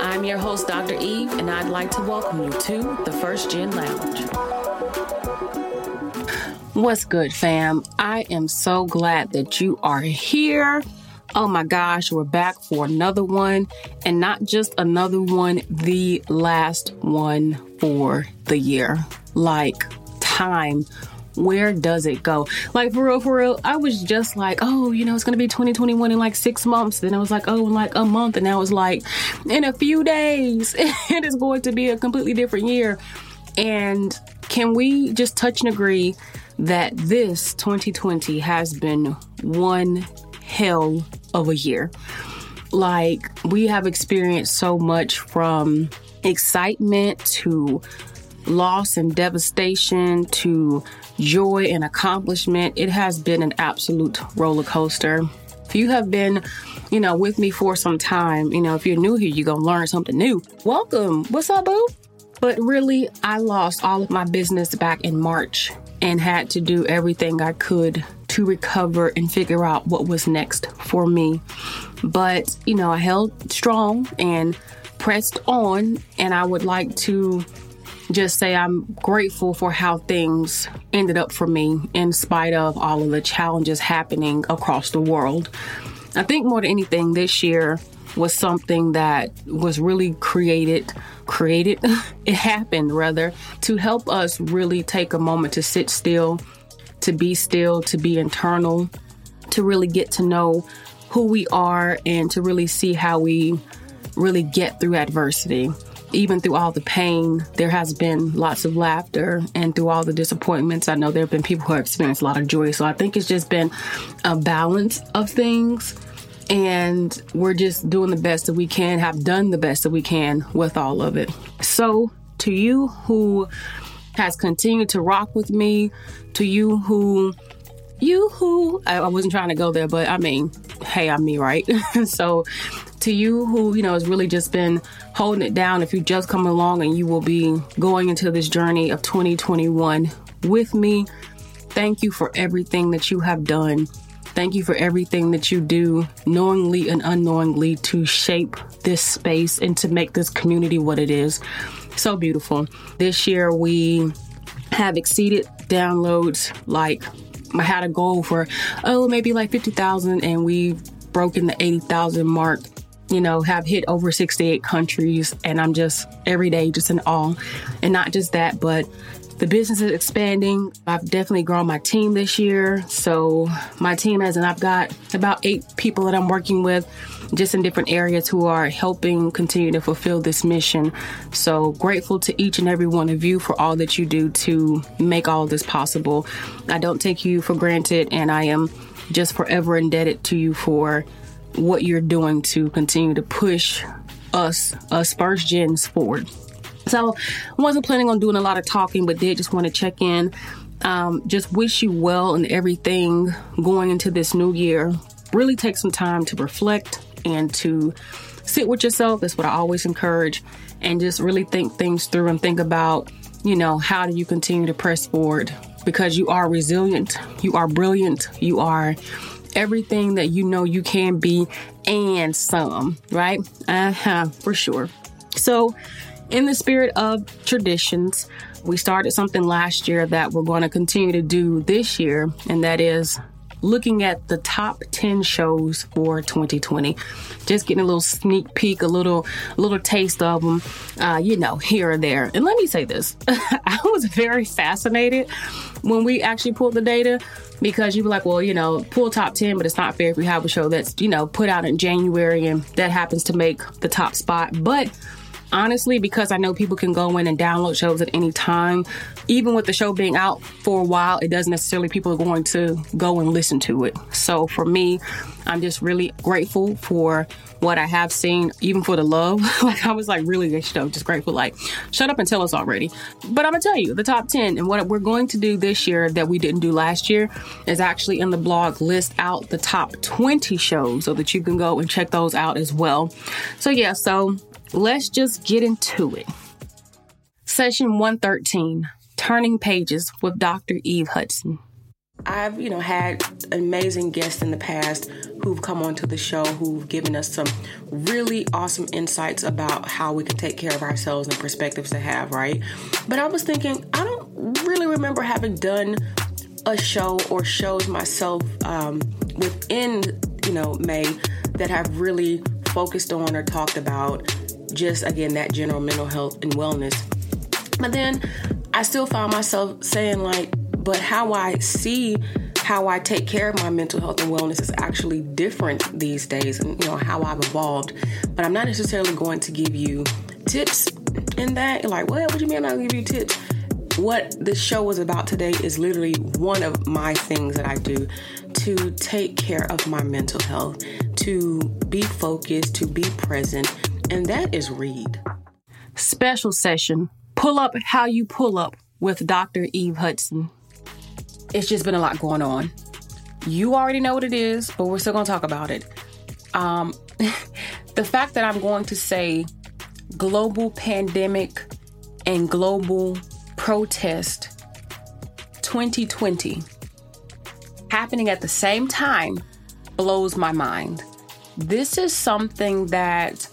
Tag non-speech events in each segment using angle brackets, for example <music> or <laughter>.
I'm your host, Dr. Eve, and I'd like to welcome you to the First Gen Lounge. What's good, fam? I am so glad that you are here. Oh my gosh, we're back for another one, and not just another one, the last one for the year. Like, time where does it go? Like for real, for real, I was just like, oh, you know, it's gonna be 2021 in like six months. Then I was like, oh, in like a month, and I was like, in a few days, <laughs> it is going to be a completely different year. And can we just touch and agree that this 2020 has been one hell of a year? Like, we have experienced so much from excitement to loss and devastation to joy and accomplishment. It has been an absolute roller coaster. If you have been, you know, with me for some time, you know, if you're new here, you're going to learn something new. Welcome. What's up, boo? But really, I lost all of my business back in March and had to do everything I could to recover and figure out what was next for me. But, you know, I held strong and pressed on, and I would like to just say I'm grateful for how things ended up for me in spite of all of the challenges happening across the world. I think more than anything, this year was something that was really created, created, <laughs> it happened rather, to help us really take a moment to sit still, to be still, to be internal, to really get to know who we are and to really see how we really get through adversity even through all the pain, there has been lots of laughter. And through all the disappointments, I know there have been people who have experienced a lot of joy. So I think it's just been a balance of things. And we're just doing the best that we can, have done the best that we can with all of it. So, to you who has continued to rock with me, to you who, you who, I, I wasn't trying to go there, but I mean, hey, I'm me, right? <laughs> so, to you who, you know, has really just been holding it down, if you just come along and you will be going into this journey of 2021 with me, thank you for everything that you have done. Thank you for everything that you do, knowingly and unknowingly, to shape this space and to make this community what it is. So beautiful. This year, we have exceeded downloads like I had a goal for, oh, maybe like 50,000, and we've broken the 80,000 mark you know, have hit over 68 countries. And I'm just every day just in awe. And not just that, but the business is expanding. I've definitely grown my team this year. So my team has, and I've got about eight people that I'm working with just in different areas who are helping continue to fulfill this mission. So grateful to each and every one of you for all that you do to make all this possible. I don't take you for granted and I am just forever indebted to you for what you're doing to continue to push us, us first gens forward. So I wasn't planning on doing a lot of talking, but did just want to check in. Um, just wish you well and everything going into this new year. Really take some time to reflect and to sit with yourself. That's what I always encourage. And just really think things through and think about, you know, how do you continue to press forward? Because you are resilient, you are brilliant, you are everything that you know you can be and some, right? Uh huh, for sure. So, in the spirit of traditions, we started something last year that we're going to continue to do this year, and that is looking at the top 10 shows for 2020 just getting a little sneak peek a little little taste of them uh, you know here or there and let me say this <laughs> i was very fascinated when we actually pulled the data because you were like, well, you know, pull top 10, but it's not fair if we have a show that's, you know, put out in January and that happens to make the top spot. But honestly, because I know people can go in and download shows at any time, even with the show being out for a while, it doesn't necessarily people are going to go and listen to it. So for me, I'm just really grateful for what I have seen, even for the love. <laughs> like I was like really, you know, just grateful. Like, shut up and tell us already. But I'm gonna tell you the top 10 and what we're going to do this year that we didn't do last year is actually in the blog list out the top 20 shows so that you can go and check those out as well. So yeah, so let's just get into it. Session 113 Turning Pages with Dr. Eve Hudson. I've, you know, had amazing guests in the past who've come onto the show who've given us some really awesome insights about how we can take care of ourselves and perspectives to have, right? But I was thinking, I don't really remember having done a show or shows myself um, within, you know, May that have really focused on or talked about just, again, that general mental health and wellness. But then I still found myself saying, like, but how I see how I take care of my mental health and wellness is actually different these days and you know how I've evolved. But I'm not necessarily going to give you tips in that. You're like, well, what do you mean I'm not gonna give you tips? What the show was about today is literally one of my things that I do to take care of my mental health, to be focused, to be present, and that is read. Special session Pull Up How You Pull Up with Dr. Eve Hudson it's just been a lot going on. You already know what it is, but we're still going to talk about it. Um, <laughs> the fact that I'm going to say global pandemic and global protest 2020 happening at the same time blows my mind. This is something that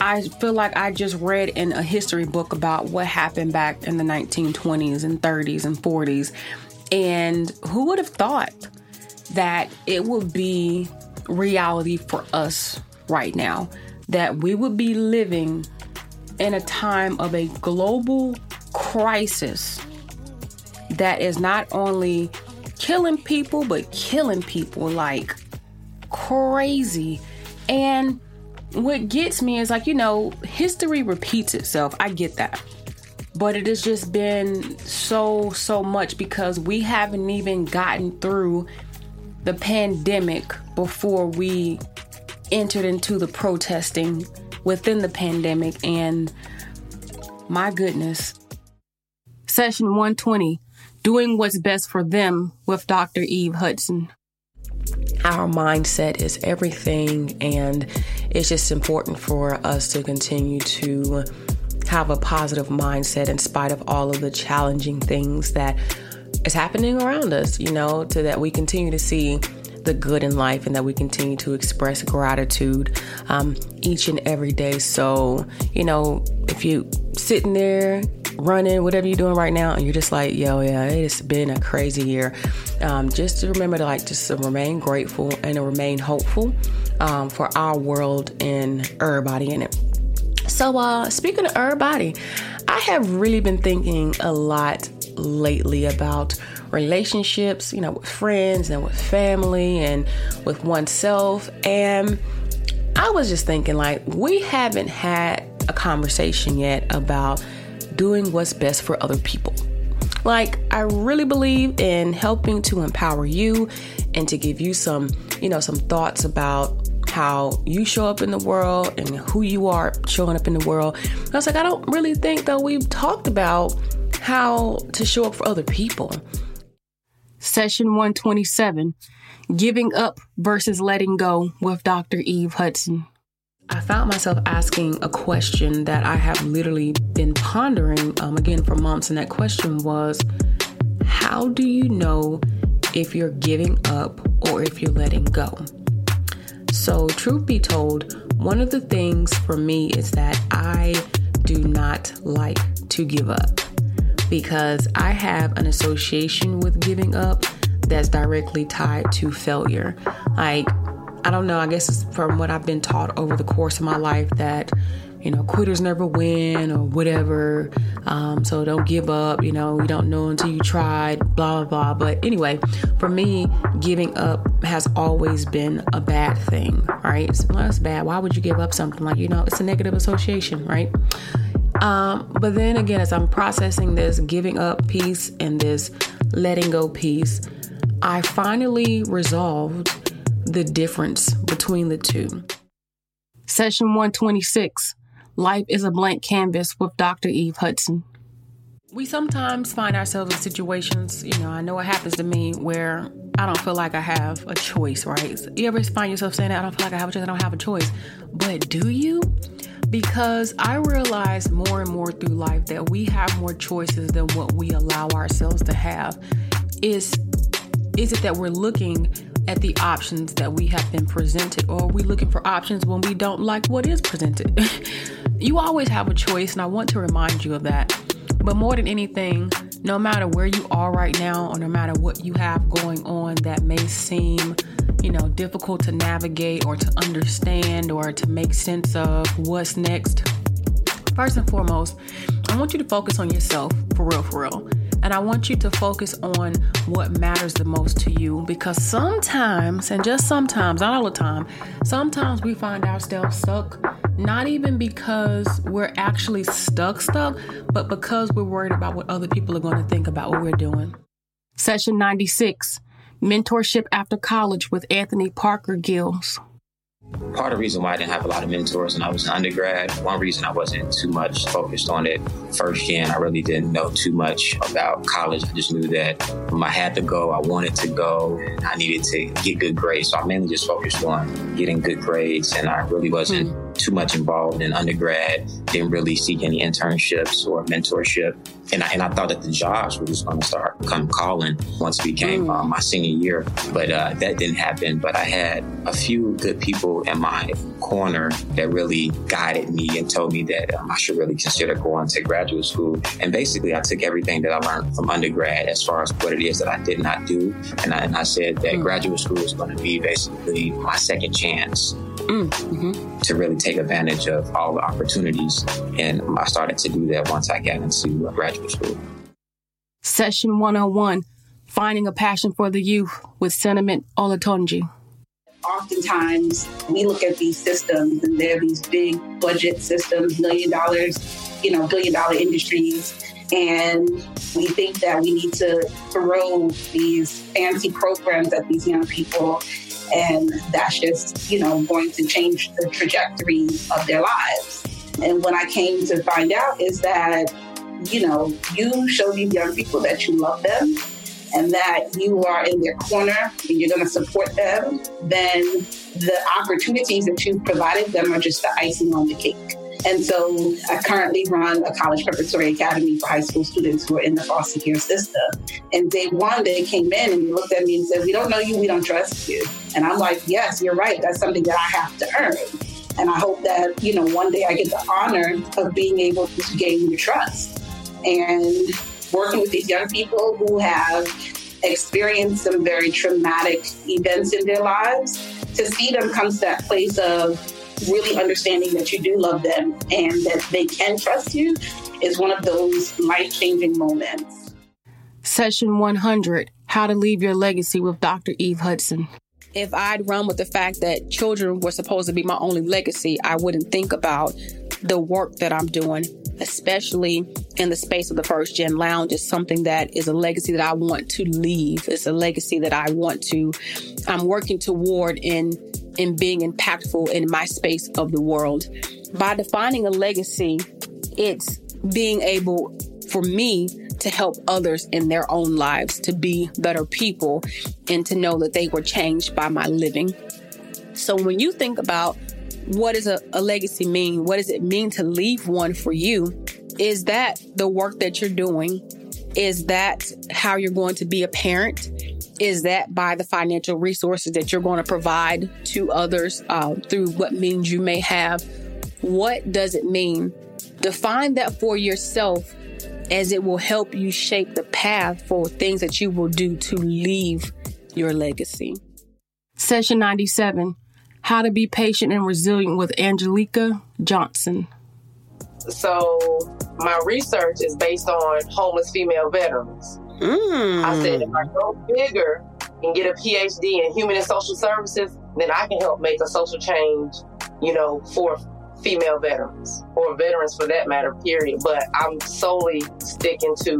I feel like I just read in a history book about what happened back in the 1920s and 30s and 40s. And who would have thought that it would be reality for us right now? That we would be living in a time of a global crisis that is not only killing people, but killing people like crazy. And what gets me is like, you know, history repeats itself. I get that. But it has just been so so much because we haven't even gotten through the pandemic before we entered into the protesting within the pandemic. And my goodness session 120 doing what's best for them with dr eve hudson our mindset is everything and it's just important for us to continue to have a positive mindset in spite of all of the challenging things that is happening around us, you know, so that we continue to see the good in life and that we continue to express gratitude um, each and every day. So, you know, if you sitting there running, whatever you're doing right now, and you're just like, yo, yeah, it's been a crazy year. Um, just to remember to like just to remain grateful and to remain hopeful um, for our world and everybody in it. So, uh, speaking of everybody, I have really been thinking a lot lately about relationships, you know, with friends and with family and with oneself. And I was just thinking, like, we haven't had a conversation yet about doing what's best for other people. Like, I really believe in helping to empower you and to give you some, you know, some thoughts about how you show up in the world and who you are showing up in the world. I was like, I don't really think that we've talked about how to show up for other people. Session 127 Giving Up versus Letting Go with Dr. Eve Hudson. I found myself asking a question that I have literally been pondering um, again for months, and that question was How do you know if you're giving up or if you're letting go? So, truth be told, one of the things for me is that I do not like to give up because I have an association with giving up that's directly tied to failure. Like, I don't know, I guess it's from what I've been taught over the course of my life that you know, quitters never win or whatever. Um, so don't give up. You know, you don't know until you tried, blah, blah, blah. But anyway, for me, giving up has always been a bad thing, right? That's bad. Why would you give up something? Like, you know, it's a negative association, right? Um, but then again, as I'm processing this giving up piece and this letting go piece, I finally resolved the difference between the two. Session 126 Life is a Blank Canvas with Dr. Eve Hudson. We sometimes find ourselves in situations, you know, I know it happens to me where I don't feel like I have a choice, right? You ever find yourself saying that? I don't feel like I have a choice, I don't have a choice. But do you? Because I realize more and more through life that we have more choices than what we allow ourselves to have. Is is it that we're looking at the options that we have been presented, or are we looking for options when we don't like what is presented? <laughs> you always have a choice, and I want to remind you of that. But more than anything, no matter where you are right now, or no matter what you have going on that may seem, you know, difficult to navigate or to understand or to make sense of what's next, first and foremost, I want you to focus on yourself for real, for real. And I want you to focus on what matters the most to you because sometimes, and just sometimes, not all the time, sometimes we find ourselves stuck, not even because we're actually stuck, stuck, but because we're worried about what other people are going to think about what we're doing. Session 96 Mentorship After College with Anthony Parker Gills part of the reason why I didn't have a lot of mentors when I was an undergrad, one reason I wasn't too much focused on it first gen, I really didn't know too much about college. I just knew that I had to go, I wanted to go, and I needed to get good grades. So I mainly just focused on getting good grades, and I really wasn't mm. too much involved in undergrad, didn't really seek any internships or mentorship. And I, and I thought that the jobs were just going to start come calling once it became mm. uh, my senior year, but uh, that didn't happen. But I had a few good people in my corner that really guided me and told me that um, I should really consider going to graduate school. And basically, I took everything that I learned from undergrad as far as what it is that I did not do, and I, and I said that mm. graduate school is going to be basically my second chance mm-hmm. to really take advantage of all the opportunities. And I started to do that once I got into graduate school. Session 101 Finding a Passion for the Youth with Sentiment Olatunji. Oftentimes, we look at these systems and they're these big budget systems, million dollars, you know, billion dollar industries. And we think that we need to throw these fancy programs at these young people and that's just, you know, going to change the trajectory of their lives. And what I came to find out is that, you know, you show these young people that you love them and that you are in their corner and you're going to support them, then the opportunities that you've provided them are just the icing on the cake. And so I currently run a college preparatory academy for high school students who are in the foster care system. And day one, they came in and looked at me and said, We don't know you, we don't trust you. And I'm like, Yes, you're right. That's something that I have to earn. And I hope that, you know, one day I get the honor of being able to gain your trust. And working with these young people who have experienced some very traumatic events in their lives, to see them come to that place of really understanding that you do love them and that they can trust you is one of those life changing moments. Session 100 How to Leave Your Legacy with Dr. Eve Hudson. If I'd run with the fact that children were supposed to be my only legacy, I wouldn't think about the work that I'm doing, especially in the space of the first gen lounge, is something that is a legacy that I want to leave. It's a legacy that I want to, I'm working toward in in being impactful in my space of the world. By defining a legacy, it's being able for me to help others in their own lives to be better people and to know that they were changed by my living. So when you think about what does a, a legacy mean? What does it mean to leave one for you? Is that the work that you're doing? Is that how you're going to be a parent? is that by the financial resources that you're going to provide to others uh, through what means you may have. What does it mean? Define that for yourself as it will help you shape the path for things that you will do to leave your legacy. Session 97 How to be patient and resilient with Angelica Johnson. so my research is based on homeless female veterans. Mm. I said, if I go bigger and get a PhD in human and social services, then I can help make a social change, you know, for female veterans or veterans for that matter, period. But I'm solely sticking to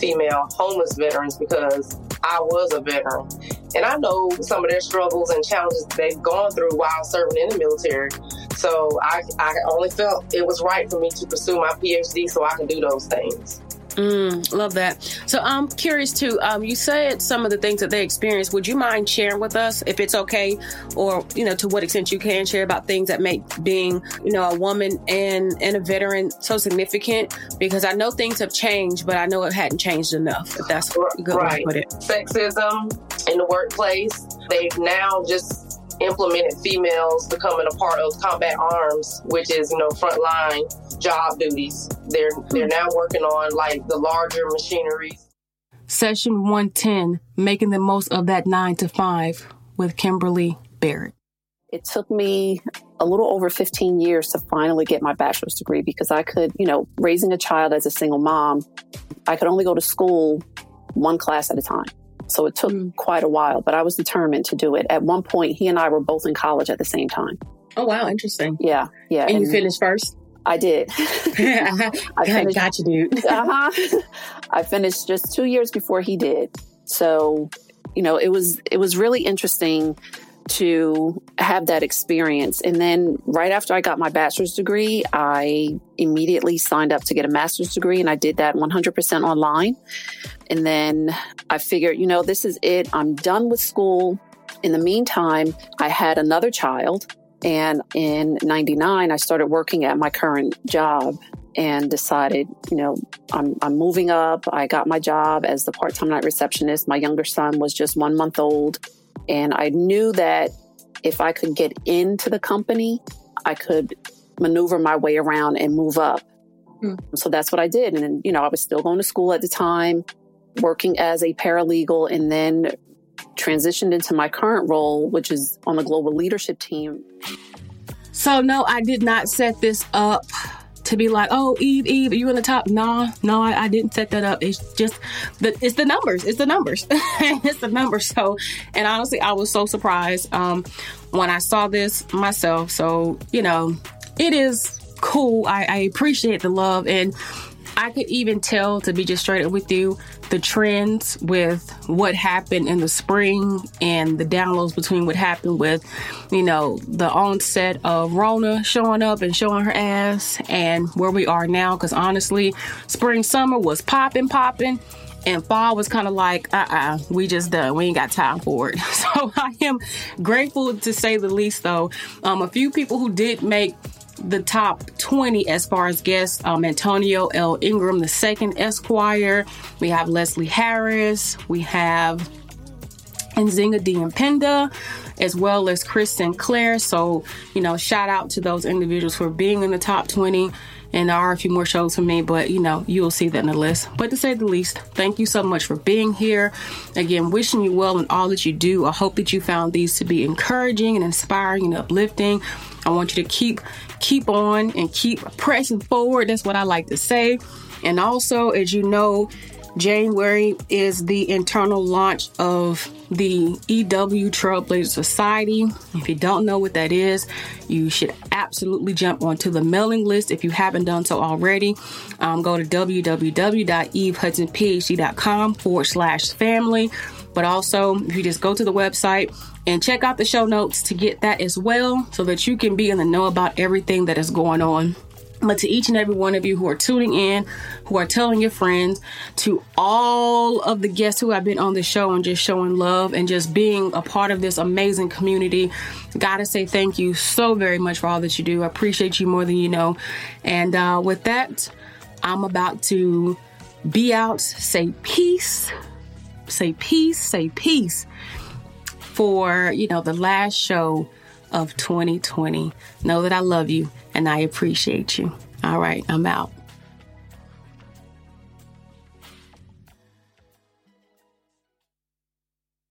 female homeless veterans because I was a veteran. And I know some of their struggles and challenges they've gone through while serving in the military. So I, I only felt it was right for me to pursue my PhD so I can do those things. Mm, love that. So I'm curious too. Um, you said some of the things that they experienced. Would you mind sharing with us, if it's okay, or you know, to what extent you can share about things that make being, you know, a woman and and a veteran so significant? Because I know things have changed, but I know it hadn't changed enough. If that's a good right. way to put it. Sexism in the workplace. They've now just implemented females becoming a part of combat arms, which is you know frontline job duties. They're hmm. they're now working on like the larger machineries. Session 110, making the most of that nine to five with Kimberly Barrett. It took me a little over 15 years to finally get my bachelor's degree because I could, you know, raising a child as a single mom, I could only go to school one class at a time. So it took mm. quite a while, but I was determined to do it. At one point, he and I were both in college at the same time. Oh, wow. Interesting. Yeah. Yeah. And, and you finished first? I did. <laughs> <laughs> I finished, got you, dude. <laughs> uh-huh. I finished just two years before he did. So, you know, it was it was really interesting to have that experience. And then right after I got my bachelor's degree, I immediately signed up to get a master's degree, and I did that 100% online. And then I figured, you know, this is it. I'm done with school. In the meantime, I had another child. And in 99, I started working at my current job and decided, you know, I'm, I'm moving up. I got my job as the part time night receptionist. My younger son was just one month old. And I knew that if I could get into the company, I could maneuver my way around and move up. Mm. So that's what I did. And, you know, I was still going to school at the time working as a paralegal and then transitioned into my current role, which is on the global leadership team. So, no, I did not set this up to be like, oh, Eve, Eve, are you in the top? Nah, no, I, I didn't set that up. It's just the it's the numbers. It's the numbers. <laughs> it's the numbers. So, and honestly, I was so surprised um, when I saw this myself. So, you know, it is cool. I, I appreciate the love and I could even tell, to be just straight up with you, the trends with what happened in the spring and the downloads between what happened with, you know, the onset of Rona showing up and showing her ass and where we are now. Because honestly, spring, summer was popping, popping. And fall was kind of like, uh uh-uh, uh we just done. We ain't got time for it. <laughs> So I am grateful to say the least, though. Um, a few people who did make the top 20 as far as guests um, Antonio L. Ingram II, Esquire. We have Leslie Harris. We have Nzinga Diempenda, as well as Chris Sinclair. So, you know, shout out to those individuals for being in the top 20. And there are a few more shows for me, but you know, you'll see that in the list. But to say the least, thank you so much for being here. Again, wishing you well in all that you do. I hope that you found these to be encouraging and inspiring and uplifting. I want you to keep keep on and keep pressing forward. That's what I like to say. And also, as you know, January is the internal launch of the EW Trailblazer Society. If you don't know what that is, you should absolutely jump onto the mailing list if you haven't done so already. Um, go to www.evehudsonphd.com forward slash family. But also, if you just go to the website and check out the show notes to get that as well so that you can be in the know about everything that is going on. But to each and every one of you who are tuning in, who are telling your friends, to all of the guests who have been on the show and just showing love and just being a part of this amazing community, gotta say thank you so very much for all that you do. I appreciate you more than you know. And uh, with that, I'm about to be out, say peace, say peace, say peace for, you know, the last show of 2020. Know that I love you and I appreciate you. All right, I'm out.